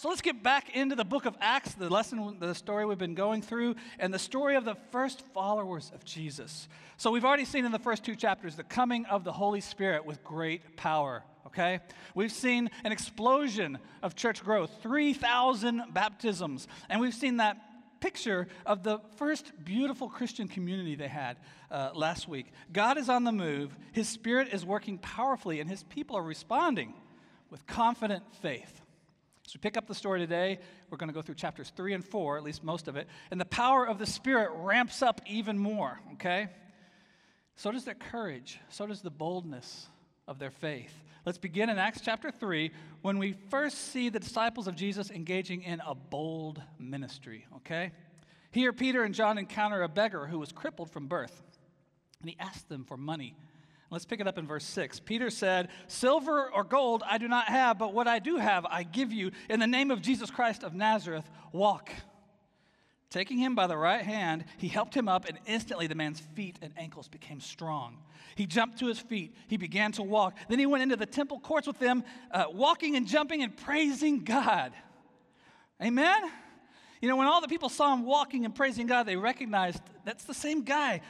so let's get back into the book of Acts, the lesson, the story we've been going through, and the story of the first followers of Jesus. So we've already seen in the first two chapters the coming of the Holy Spirit with great power. Okay? We've seen an explosion of church growth, 3,000 baptisms, and we've seen that picture of the first beautiful Christian community they had uh, last week. God is on the move, His Spirit is working powerfully, and His people are responding with confident faith. So we pick up the story today. We're going to go through chapters three and four, at least most of it. And the power of the Spirit ramps up even more, okay? So does their courage, so does the boldness of their faith. Let's begin in Acts chapter 3 when we first see the disciples of Jesus engaging in a bold ministry, okay? Here, Peter and John encounter a beggar who was crippled from birth, and he asked them for money. Let's pick it up in verse 6. Peter said, Silver or gold I do not have, but what I do have I give you. In the name of Jesus Christ of Nazareth, walk. Taking him by the right hand, he helped him up, and instantly the man's feet and ankles became strong. He jumped to his feet. He began to walk. Then he went into the temple courts with them, uh, walking and jumping and praising God. Amen? You know, when all the people saw him walking and praising God, they recognized that's the same guy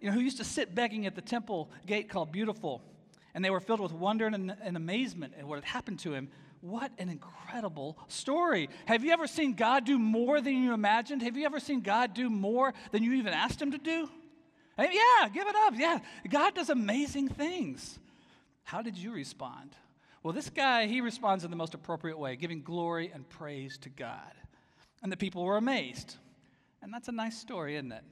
you know, who used to sit begging at the temple gate called Beautiful. And they were filled with wonder and, and amazement at what had happened to him. What an incredible story. Have you ever seen God do more than you imagined? Have you ever seen God do more than you even asked him to do? Hey, yeah, give it up. Yeah, God does amazing things. How did you respond? Well, this guy, he responds in the most appropriate way, giving glory and praise to God. And the people were amazed. And that's a nice story, isn't it?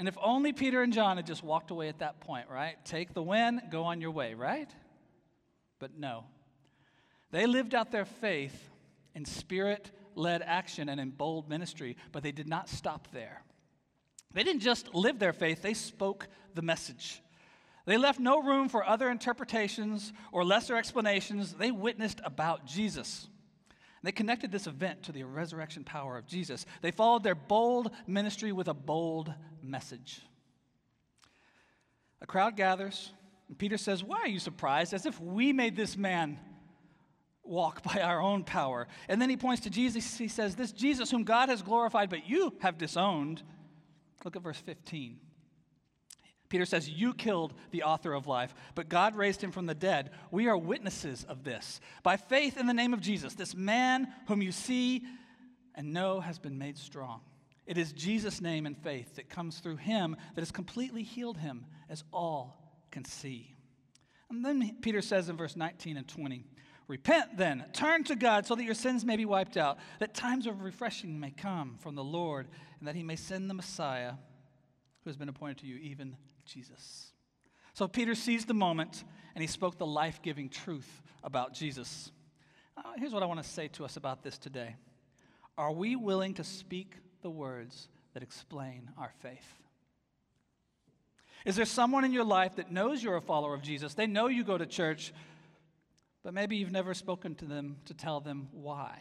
And if only Peter and John had just walked away at that point, right? Take the win, go on your way, right? But no. They lived out their faith in spirit led action and in bold ministry, but they did not stop there. They didn't just live their faith, they spoke the message. They left no room for other interpretations or lesser explanations. They witnessed about Jesus. They connected this event to the resurrection power of Jesus. They followed their bold ministry with a bold message. A crowd gathers, and Peter says, Why are you surprised? As if we made this man walk by our own power. And then he points to Jesus. He says, This Jesus whom God has glorified, but you have disowned. Look at verse 15. Peter says, You killed the author of life, but God raised him from the dead. We are witnesses of this. By faith in the name of Jesus, this man whom you see and know has been made strong. It is Jesus' name and faith that comes through him that has completely healed him, as all can see. And then Peter says in verse 19 and 20, Repent then, turn to God so that your sins may be wiped out, that times of refreshing may come from the Lord, and that he may send the Messiah who has been appointed to you, even Jesus. So Peter seized the moment and he spoke the life giving truth about Jesus. Uh, here's what I want to say to us about this today Are we willing to speak the words that explain our faith? Is there someone in your life that knows you're a follower of Jesus? They know you go to church, but maybe you've never spoken to them to tell them why.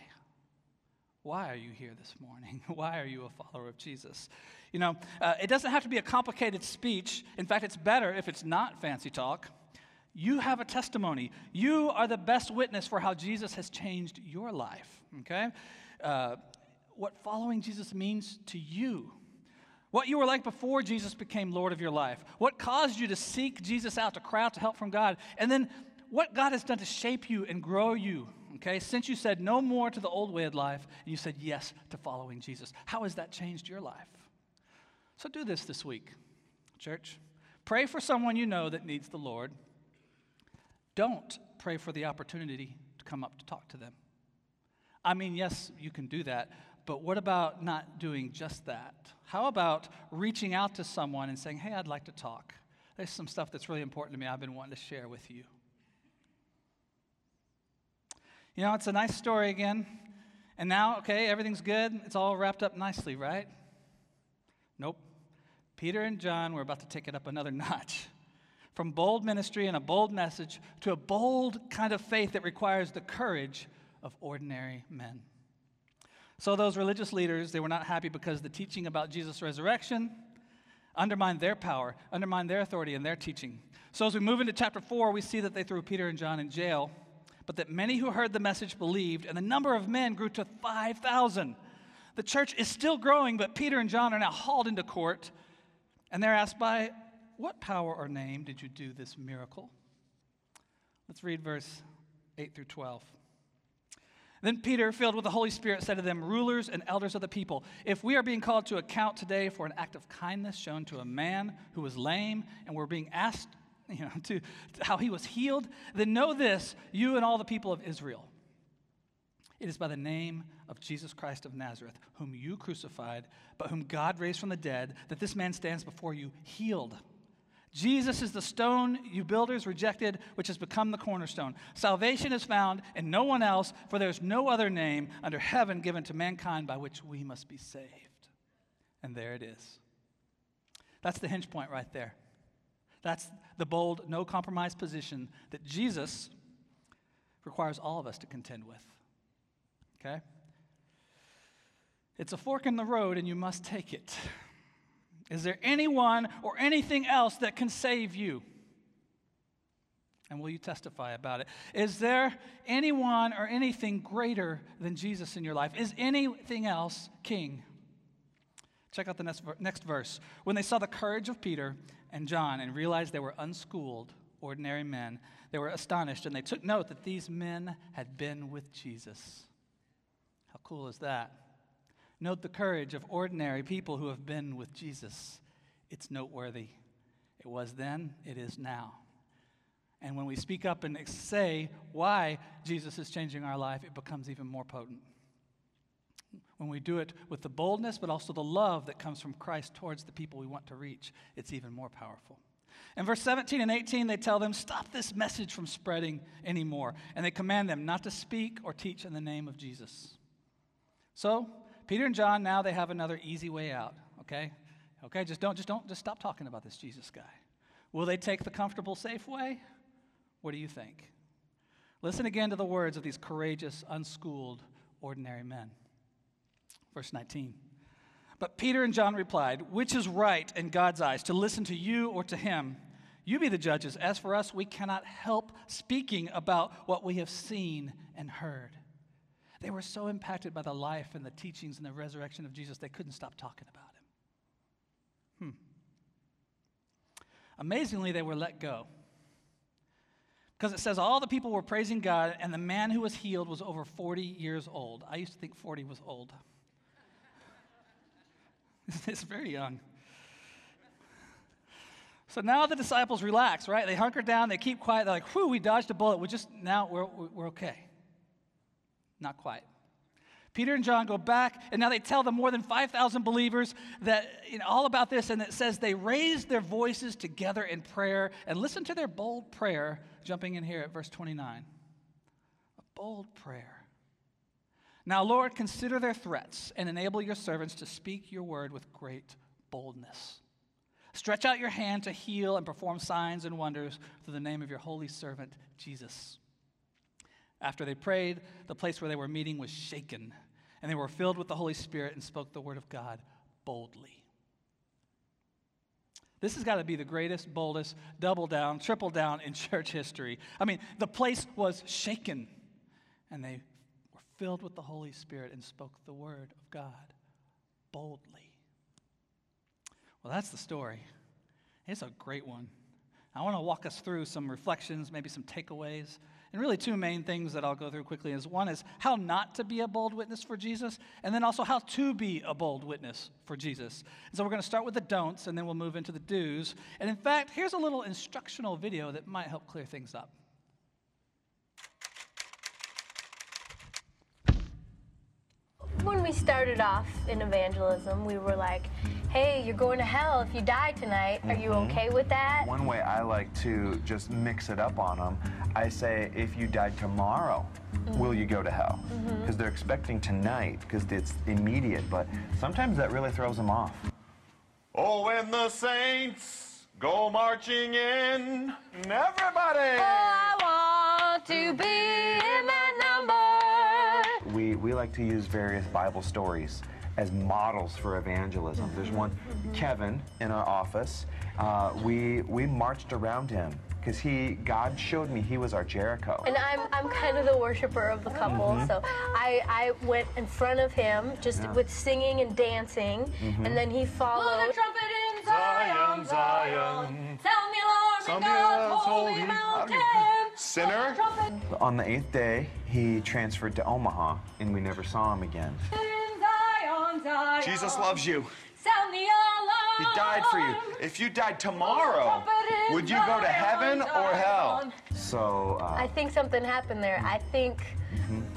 Why are you here this morning? Why are you a follower of Jesus? You know, uh, it doesn't have to be a complicated speech. In fact, it's better if it's not fancy talk. You have a testimony. You are the best witness for how Jesus has changed your life, okay? Uh, what following Jesus means to you. What you were like before Jesus became Lord of your life. What caused you to seek Jesus out, to cry out to help from God. And then what God has done to shape you and grow you, okay? Since you said no more to the old way of life and you said yes to following Jesus. How has that changed your life? So do this this week, church. Pray for someone you know that needs the Lord. Don't pray for the opportunity to come up to talk to them. I mean, yes, you can do that, but what about not doing just that? How about reaching out to someone and saying, hey, I'd like to talk? There's some stuff that's really important to me I've been wanting to share with you. You know, it's a nice story again. And now, okay, everything's good. It's all wrapped up nicely, right? Nope. Peter and John were about to take it up another notch. From bold ministry and a bold message to a bold kind of faith that requires the courage of ordinary men. So, those religious leaders, they were not happy because the teaching about Jesus' resurrection undermined their power, undermined their authority and their teaching. So, as we move into chapter 4, we see that they threw Peter and John in jail. But that many who heard the message believed, and the number of men grew to 5,000. The church is still growing, but Peter and John are now hauled into court, and they're asked, By what power or name did you do this miracle? Let's read verse 8 through 12. Then Peter, filled with the Holy Spirit, said to them, Rulers and elders of the people, if we are being called to account today for an act of kindness shown to a man who was lame, and we're being asked you know, to, to how he was healed, then know this, you and all the people of Israel. It is by the name of Jesus Christ of Nazareth, whom you crucified, but whom God raised from the dead, that this man stands before you healed. Jesus is the stone you builders rejected, which has become the cornerstone. Salvation is found in no one else, for there is no other name under heaven given to mankind by which we must be saved. And there it is. That's the hinge point right there. That's the bold, no compromise position that Jesus requires all of us to contend with. Okay? It's a fork in the road, and you must take it. Is there anyone or anything else that can save you? And will you testify about it? Is there anyone or anything greater than Jesus in your life? Is anything else king? Check out the next, next verse. When they saw the courage of Peter and John and realized they were unschooled, ordinary men, they were astonished and they took note that these men had been with Jesus. How cool is that? Note the courage of ordinary people who have been with Jesus. It's noteworthy. It was then, it is now. And when we speak up and say why Jesus is changing our life, it becomes even more potent. When we do it with the boldness, but also the love that comes from Christ towards the people we want to reach, it's even more powerful. In verse 17 and 18, they tell them, Stop this message from spreading anymore. And they command them not to speak or teach in the name of Jesus. So, Peter and John, now they have another easy way out, okay? Okay, just don't, just don't, just stop talking about this Jesus guy. Will they take the comfortable, safe way? What do you think? Listen again to the words of these courageous, unschooled, ordinary men. Verse 19. But Peter and John replied, Which is right in God's eyes, to listen to you or to him? You be the judges. As for us, we cannot help speaking about what we have seen and heard. They were so impacted by the life and the teachings and the resurrection of Jesus, they couldn't stop talking about him. Hmm. Amazingly, they were let go. Because it says all the people were praising God, and the man who was healed was over 40 years old. I used to think 40 was old. it's very young. So now the disciples relax, right? They hunker down, they keep quiet. They're like, whew, we dodged a bullet. We just, now we're, we're okay. Not quite. Peter and John go back, and now they tell the more than 5,000 believers that you know, all about this, and it says they raised their voices together in prayer. And listen to their bold prayer, jumping in here at verse 29. A bold prayer. Now, Lord, consider their threats and enable your servants to speak your word with great boldness. Stretch out your hand to heal and perform signs and wonders through the name of your holy servant, Jesus. After they prayed, the place where they were meeting was shaken, and they were filled with the Holy Spirit and spoke the word of God boldly. This has got to be the greatest, boldest, double down, triple down in church history. I mean, the place was shaken, and they were filled with the Holy Spirit and spoke the word of God boldly. Well, that's the story. It's a great one. I want to walk us through some reflections, maybe some takeaways and really, two main things that I'll go through quickly is one is how not to be a bold witness for Jesus, and then also how to be a bold witness for Jesus. And so we're going to start with the don'ts, and then we'll move into the do's. And in fact, here's a little instructional video that might help clear things up. When we started off in evangelism, we were like, hey, you're going to hell if you die tonight. Are you mm-hmm. okay with that? One way I like to just mix it up on them, I say, if you died tomorrow, mm-hmm. will you go to hell? Because mm-hmm. they're expecting tonight, because it's immediate, but sometimes that really throws them off. Oh, when the saints go marching in, everybody! Oh, I want to be in that number. We we like to use various Bible stories as models for evangelism. There's one, Kevin, in our office. Uh, we we marched around him because he God showed me he was our Jericho. And I'm, I'm kind of the worshiper of the couple, so I, I went in front of him just Yeah. with singing and dancing, and then he followed. trumpet in Zion, Zion. Sound the alarm Sound in the God's alarm, holy holy mountain. Sinner? On the eighth day, he transferred to Omaha, and we never saw him again. Zion, Zion. Jesus loves you. Sound the alarm. He died for you. If you died tomorrow, would you go to heaven or hell? So uh, I think something happened there. I think,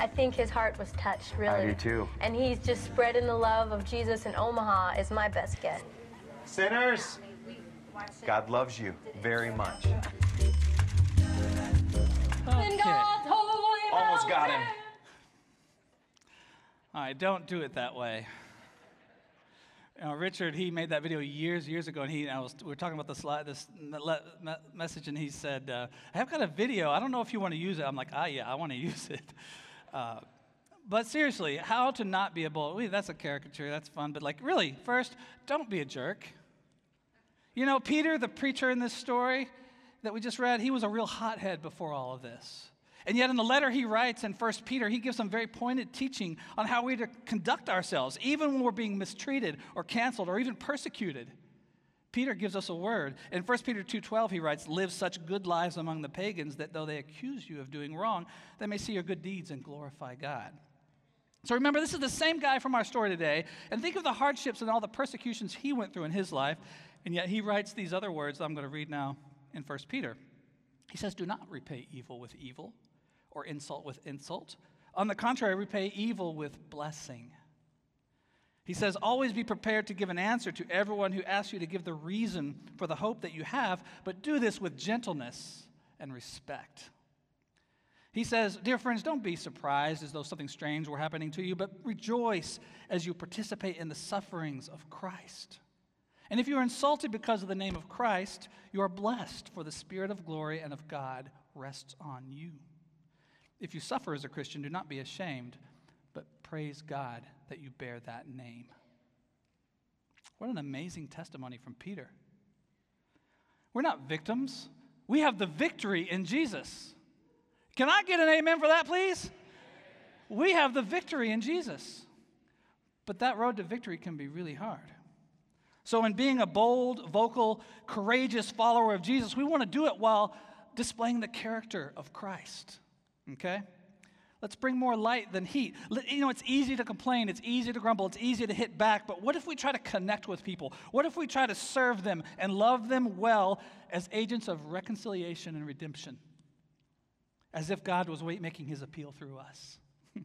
I think his heart was touched, really. do too. And he's just spreading the love of Jesus in Omaha is my best guess. sinners, God loves you very much. Almost got him. All right, don't do it that way. You know, Richard, he made that video years, years ago, and he, and I was, we were talking about the slide, this me- me- message, and he said, uh, "I have got a video. I don't know if you want to use it." I'm like, "Ah, yeah, I want to use it." Uh, but seriously, how to not be a bull? Wait, that's a caricature. That's fun, but like, really, first, don't be a jerk. You know, Peter, the preacher in this story that we just read, he was a real hothead before all of this. And yet, in the letter he writes in 1 Peter, he gives some very pointed teaching on how we're to conduct ourselves, even when we're being mistreated or canceled or even persecuted. Peter gives us a word. In 1 Peter 2:12 he writes, "Live such good lives among the pagans that though they accuse you of doing wrong, they may see your good deeds and glorify God." So remember, this is the same guy from our story today, and think of the hardships and all the persecutions he went through in his life, and yet he writes these other words that I'm going to read now in 1 Peter. He says, Do not repay evil with evil or insult with insult. On the contrary, repay evil with blessing. He says, Always be prepared to give an answer to everyone who asks you to give the reason for the hope that you have, but do this with gentleness and respect. He says, Dear friends, don't be surprised as though something strange were happening to you, but rejoice as you participate in the sufferings of Christ. And if you are insulted because of the name of Christ, you are blessed, for the Spirit of glory and of God rests on you. If you suffer as a Christian, do not be ashamed, but praise God that you bear that name. What an amazing testimony from Peter. We're not victims, we have the victory in Jesus. Can I get an amen for that, please? We have the victory in Jesus. But that road to victory can be really hard. So, in being a bold, vocal, courageous follower of Jesus, we want to do it while displaying the character of Christ. Okay? Let's bring more light than heat. You know, it's easy to complain, it's easy to grumble, it's easy to hit back, but what if we try to connect with people? What if we try to serve them and love them well as agents of reconciliation and redemption? As if God was making his appeal through us,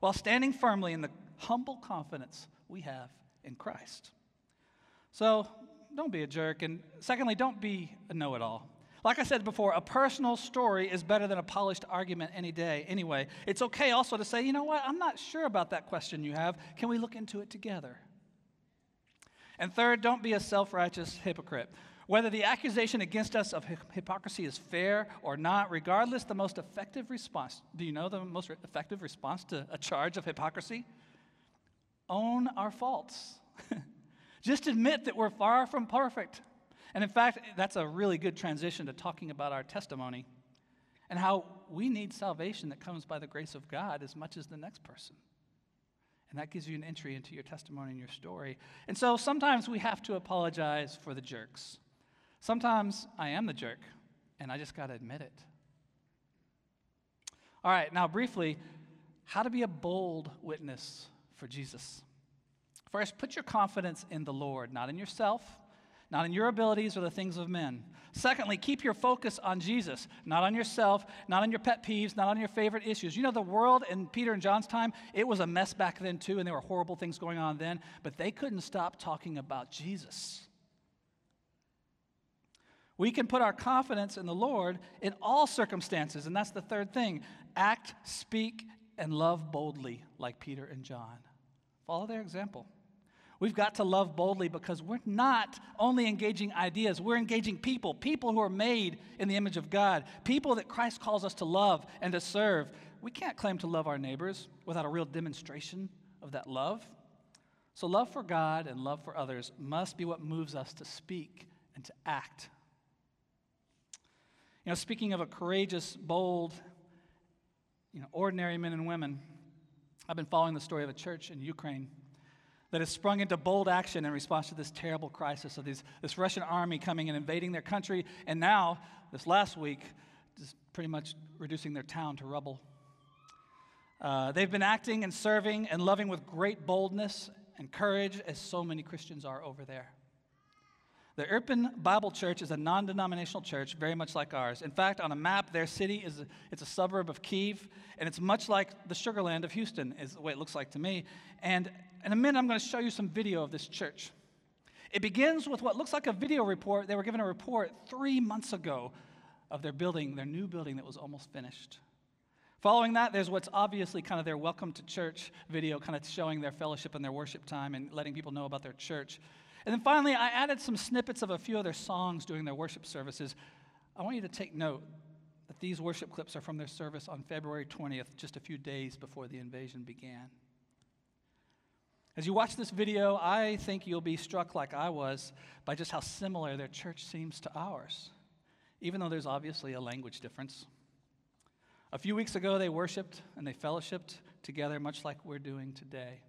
while standing firmly in the humble confidence we have in Christ. So don't be a jerk. And secondly, don't be a know it all. Like I said before, a personal story is better than a polished argument any day. Anyway, it's okay also to say, you know what, I'm not sure about that question you have. Can we look into it together? And third, don't be a self righteous hypocrite. Whether the accusation against us of hypocrisy is fair or not, regardless, the most effective response do you know the most effective response to a charge of hypocrisy? Own our faults. Just admit that we're far from perfect. And in fact, that's a really good transition to talking about our testimony and how we need salvation that comes by the grace of God as much as the next person. And that gives you an entry into your testimony and your story. And so sometimes we have to apologize for the jerks. Sometimes I am the jerk, and I just got to admit it. All right, now briefly, how to be a bold witness for Jesus. First, put your confidence in the Lord, not in yourself, not in your abilities or the things of men. Secondly, keep your focus on Jesus, not on yourself, not on your pet peeves, not on your favorite issues. You know, the world in Peter and John's time, it was a mess back then too, and there were horrible things going on then, but they couldn't stop talking about Jesus. We can put our confidence in the Lord in all circumstances, and that's the third thing. Act, speak, and love boldly like Peter and John. Follow their example. We've got to love boldly because we're not only engaging ideas, we're engaging people, people who are made in the image of God, people that Christ calls us to love and to serve. We can't claim to love our neighbors without a real demonstration of that love. So, love for God and love for others must be what moves us to speak and to act. You know, speaking of a courageous, bold, you know, ordinary men and women, I've been following the story of a church in Ukraine that has sprung into bold action in response to this terrible crisis of these, this Russian army coming and invading their country, and now, this last week, just pretty much reducing their town to rubble. Uh, they've been acting and serving and loving with great boldness and courage, as so many Christians are over there. The Irpin Bible Church is a non-denominational church, very much like ours. In fact, on a map, their city is a, it's a suburb of Kiev, and it's much like the Sugar Land of Houston, is the way it looks like to me. And in a minute, I'm going to show you some video of this church. It begins with what looks like a video report. They were given a report three months ago of their building, their new building that was almost finished. Following that, there's what's obviously kind of their welcome to church video, kind of showing their fellowship and their worship time and letting people know about their church. And then finally, I added some snippets of a few of their songs during their worship services. I want you to take note that these worship clips are from their service on February 20th, just a few days before the invasion began. As you watch this video, I think you'll be struck like I was by just how similar their church seems to ours, even though there's obviously a language difference. A few weeks ago, they worshiped and they fellowshipped together, much like we're doing today.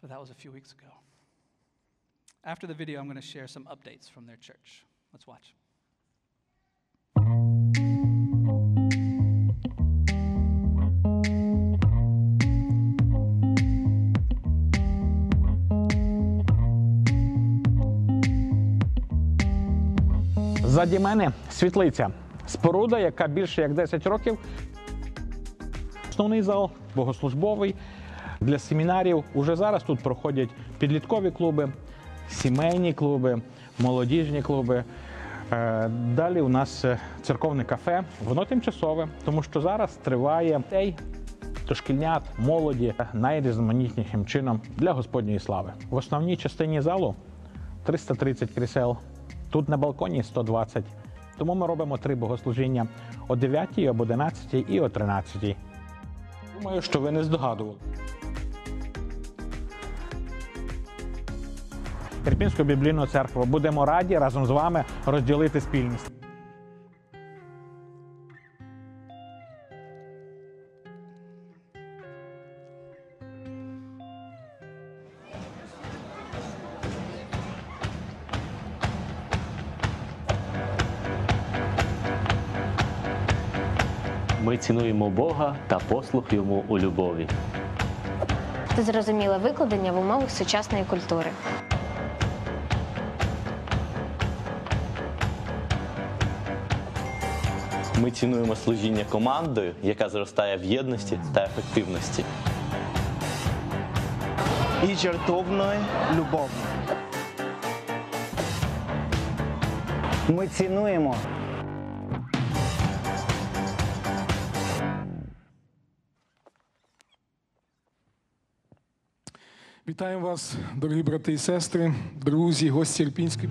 But that was a few weeks ago. After the video, I'm going to share some updates from their church. Let's watch. Ззаді мене світлиця. Споруда, яка більше як 10 років. Основний зал богослужбовий для семінарів. Уже зараз тут проходять підліткові клуби, сімейні клуби, молодіжні клуби. Е, Далі у нас е, церковне кафе. Воно тимчасове, тому що зараз триває дітей, дошкільнят, молоді найрізноманітнішим чином для Господньої слави. В основній частині залу 330 крісел. Тут на балконі 120. Тому ми робимо три богослужіння о 9, об 11 і о 13. Думаю, що ви не здогадували. Ірпінську біблійну церкву будемо раді разом з вами розділити спільність. Ми цінуємо Бога та послух йому у любові. Це зрозуміле викладення в умовах сучасної культури. Ми цінуємо служіння командою, яка зростає в єдності та ефективності. і жертовною любов'ю. Ми цінуємо Вітаємо вас, дорогі брати і сестри, друзі, гості Ірпінської.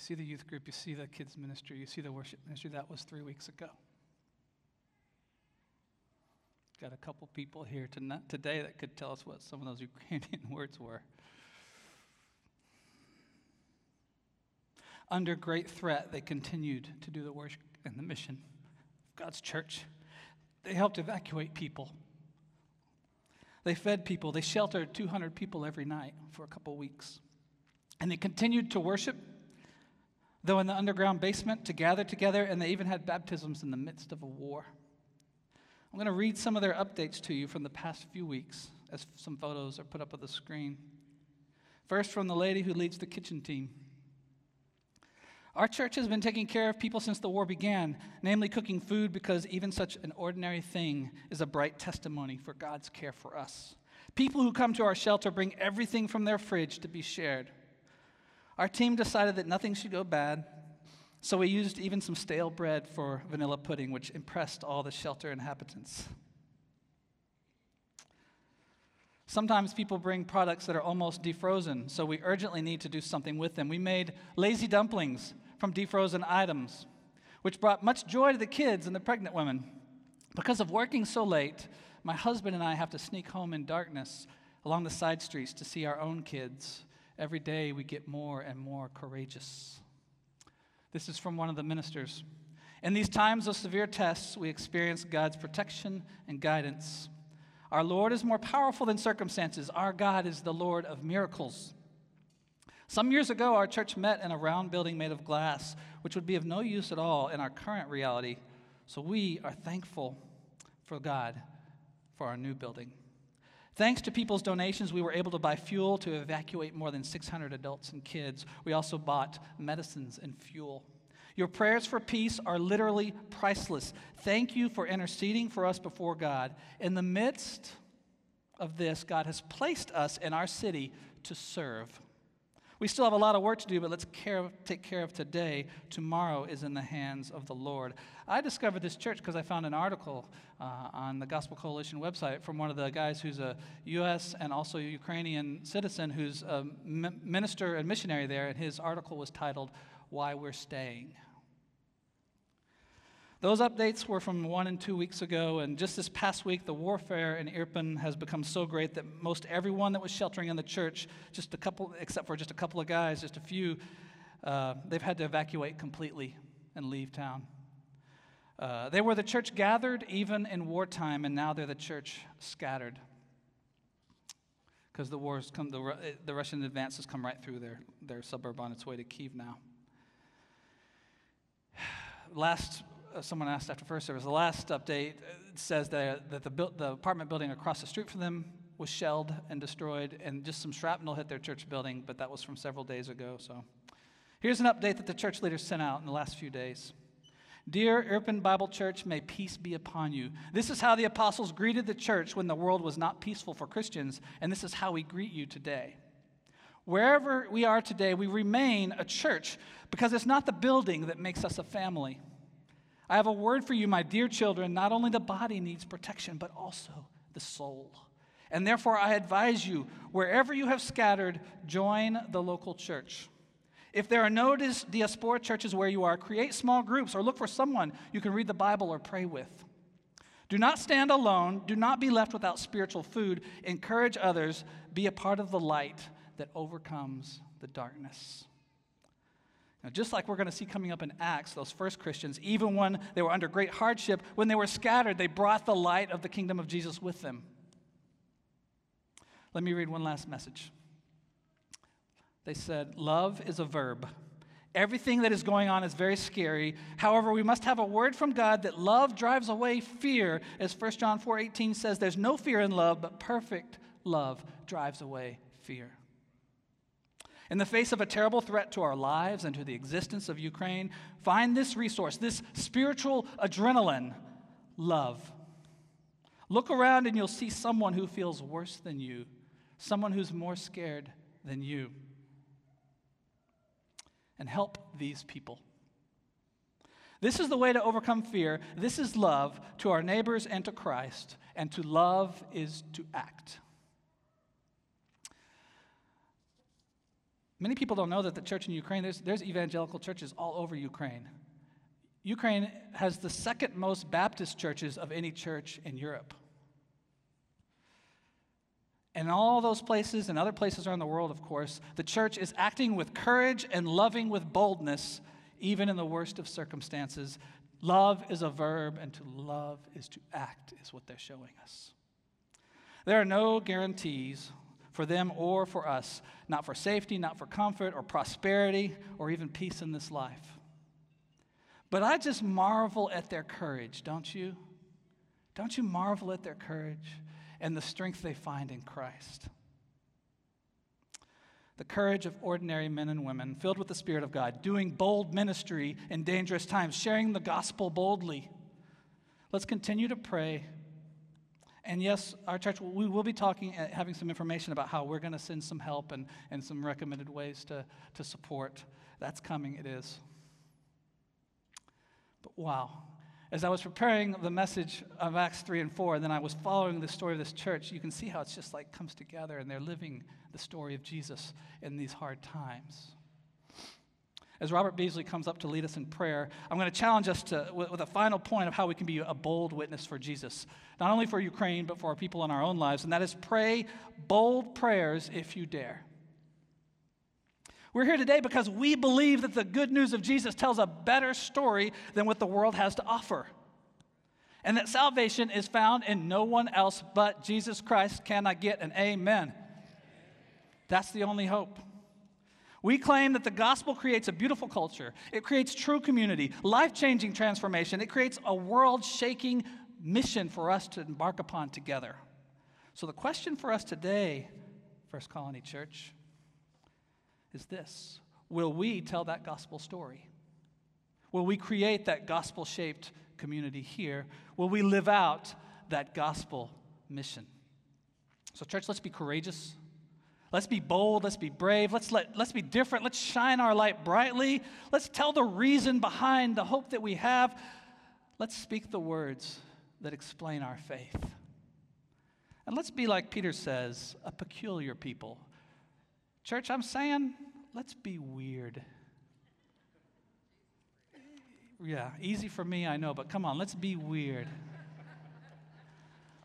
See the youth group, you see the kids' ministry, you see the worship ministry. That was three weeks ago. Got a couple people here tonight, today that could tell us what some of those Ukrainian words were. Under great threat, they continued to do the work and the mission of God's church. They helped evacuate people. They fed people. They sheltered 200 people every night for a couple weeks. And they continued to worship, though in the underground basement, to gather together, and they even had baptisms in the midst of a war. I'm going to read some of their updates to you from the past few weeks as some photos are put up on the screen. First, from the lady who leads the kitchen team. Our church has been taking care of people since the war began, namely cooking food, because even such an ordinary thing is a bright testimony for God's care for us. People who come to our shelter bring everything from their fridge to be shared. Our team decided that nothing should go bad, so we used even some stale bread for vanilla pudding, which impressed all the shelter inhabitants. Sometimes people bring products that are almost defrozen, so we urgently need to do something with them. We made lazy dumplings from defrozen items, which brought much joy to the kids and the pregnant women. Because of working so late, my husband and I have to sneak home in darkness along the side streets to see our own kids. Every day we get more and more courageous. This is from one of the ministers. In these times of severe tests, we experience God's protection and guidance. Our Lord is more powerful than circumstances. Our God is the Lord of miracles. Some years ago, our church met in a round building made of glass, which would be of no use at all in our current reality. So we are thankful for God for our new building. Thanks to people's donations, we were able to buy fuel to evacuate more than 600 adults and kids. We also bought medicines and fuel. Your prayers for peace are literally priceless. Thank you for interceding for us before God. In the midst of this, God has placed us in our city to serve. We still have a lot of work to do, but let's care, take care of today. Tomorrow is in the hands of the Lord. I discovered this church because I found an article uh, on the Gospel Coalition website from one of the guys who's a U.S. and also Ukrainian citizen who's a minister and missionary there, and his article was titled, Why We're Staying. Those updates were from one and two weeks ago, and just this past week, the warfare in Irpin has become so great that most everyone that was sheltering in the church, just a couple, except for just a couple of guys, just a few, uh, they've had to evacuate completely and leave town. Uh, they were the church gathered even in wartime, and now they're the church scattered. Because the wars come, the, the Russian advances come right through their, their suburb on its way to Kiev now. Last Uh, someone asked after first service, the last update uh, says that, uh, that the, bu- the apartment building across the street from them was shelled and destroyed, and just some shrapnel hit their church building, but that was from several days ago. So here's an update that the church leaders sent out in the last few days. Dear Irpin Bible Church, may peace be upon you. This is how the apostles greeted the church when the world was not peaceful for Christians, and this is how we greet you today. Wherever we are today, we remain a church because it's not the building that makes us a family. I have a word for you, my dear children. Not only the body needs protection, but also the soul. And therefore, I advise you, wherever you have scattered, join the local church. If there are no diaspora churches where you are, create small groups or look for someone you can read the Bible or pray with. Do not stand alone. Do not be left without spiritual food. Encourage others. Be a part of the light that overcomes the darkness. Now, just like we're going to see coming up in Acts, those first Christians, even when they were under great hardship, when they were scattered, they brought the light of the kingdom of Jesus with them. Let me read one last message. They said, Love is a verb. Everything that is going on is very scary. However, we must have a word from God that love drives away fear. As 1 John 4:18 says, there's no fear in love, but perfect love drives away fear. In the face of a terrible threat to our lives and to the existence of Ukraine, find this resource, this spiritual adrenaline love. Look around and you'll see someone who feels worse than you, someone who's more scared than you. And help these people. This is the way to overcome fear. This is love to our neighbors and to Christ. And to love is to act. Many people don't know that the church in Ukraine, there's, there's evangelical churches all over Ukraine. Ukraine has the second most Baptist churches of any church in Europe. And in all those places and other places around the world, of course, the church is acting with courage and loving with boldness, even in the worst of circumstances. Love is a verb, and to love is to act, is what they're showing us. There are no guarantees for them or for us, not for safety, not for comfort or prosperity or even peace in this life. But I just marvel at their courage, don't you? Don't you marvel at their courage and the strength they find in Christ? The courage of ordinary men and women filled with the Spirit of God, doing bold ministry in dangerous times, sharing the gospel boldly. Let's continue to pray. And yes, our church, we will be talking, uh, having some information about how we're going to send some help and, and some recommended ways to, to support. That's coming, it is. But wow. As I was preparing the message of Acts 3 and 4, and then I was following the story of this church, you can see how it's just like comes together and they're living the story of Jesus in these hard times. As Robert Beasley comes up to lead us in prayer, I'm going to challenge us to, with, with a final point of how we can be a bold witness for Jesus, not only for Ukraine, but for our people in our own lives, and that is pray bold prayers if you dare. We're here today because we believe that the good news of Jesus tells a better story than what the world has to offer. And that salvation is found in no one else but Jesus Christ. Can I get an amen? That's the only hope. We claim that the gospel creates a beautiful culture. It creates true community, life changing transformation. It creates a world shaking mission for us to embark upon together. So, the question for us today, First Colony Church, is this Will we tell that gospel story? Will we create that gospel shaped community here? Will we live out that gospel mission? So, church, let's be courageous. Let's be bold. Let's be brave. Let's, let, let's be different. Let's shine our light brightly. Let's tell the reason behind the hope that we have. Let's speak the words that explain our faith. And let's be like Peter says, a peculiar people. Church, I'm saying, let's be weird. Yeah, easy for me, I know, but come on, let's be weird.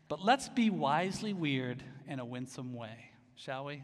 But let's be wisely weird in a winsome way, shall we?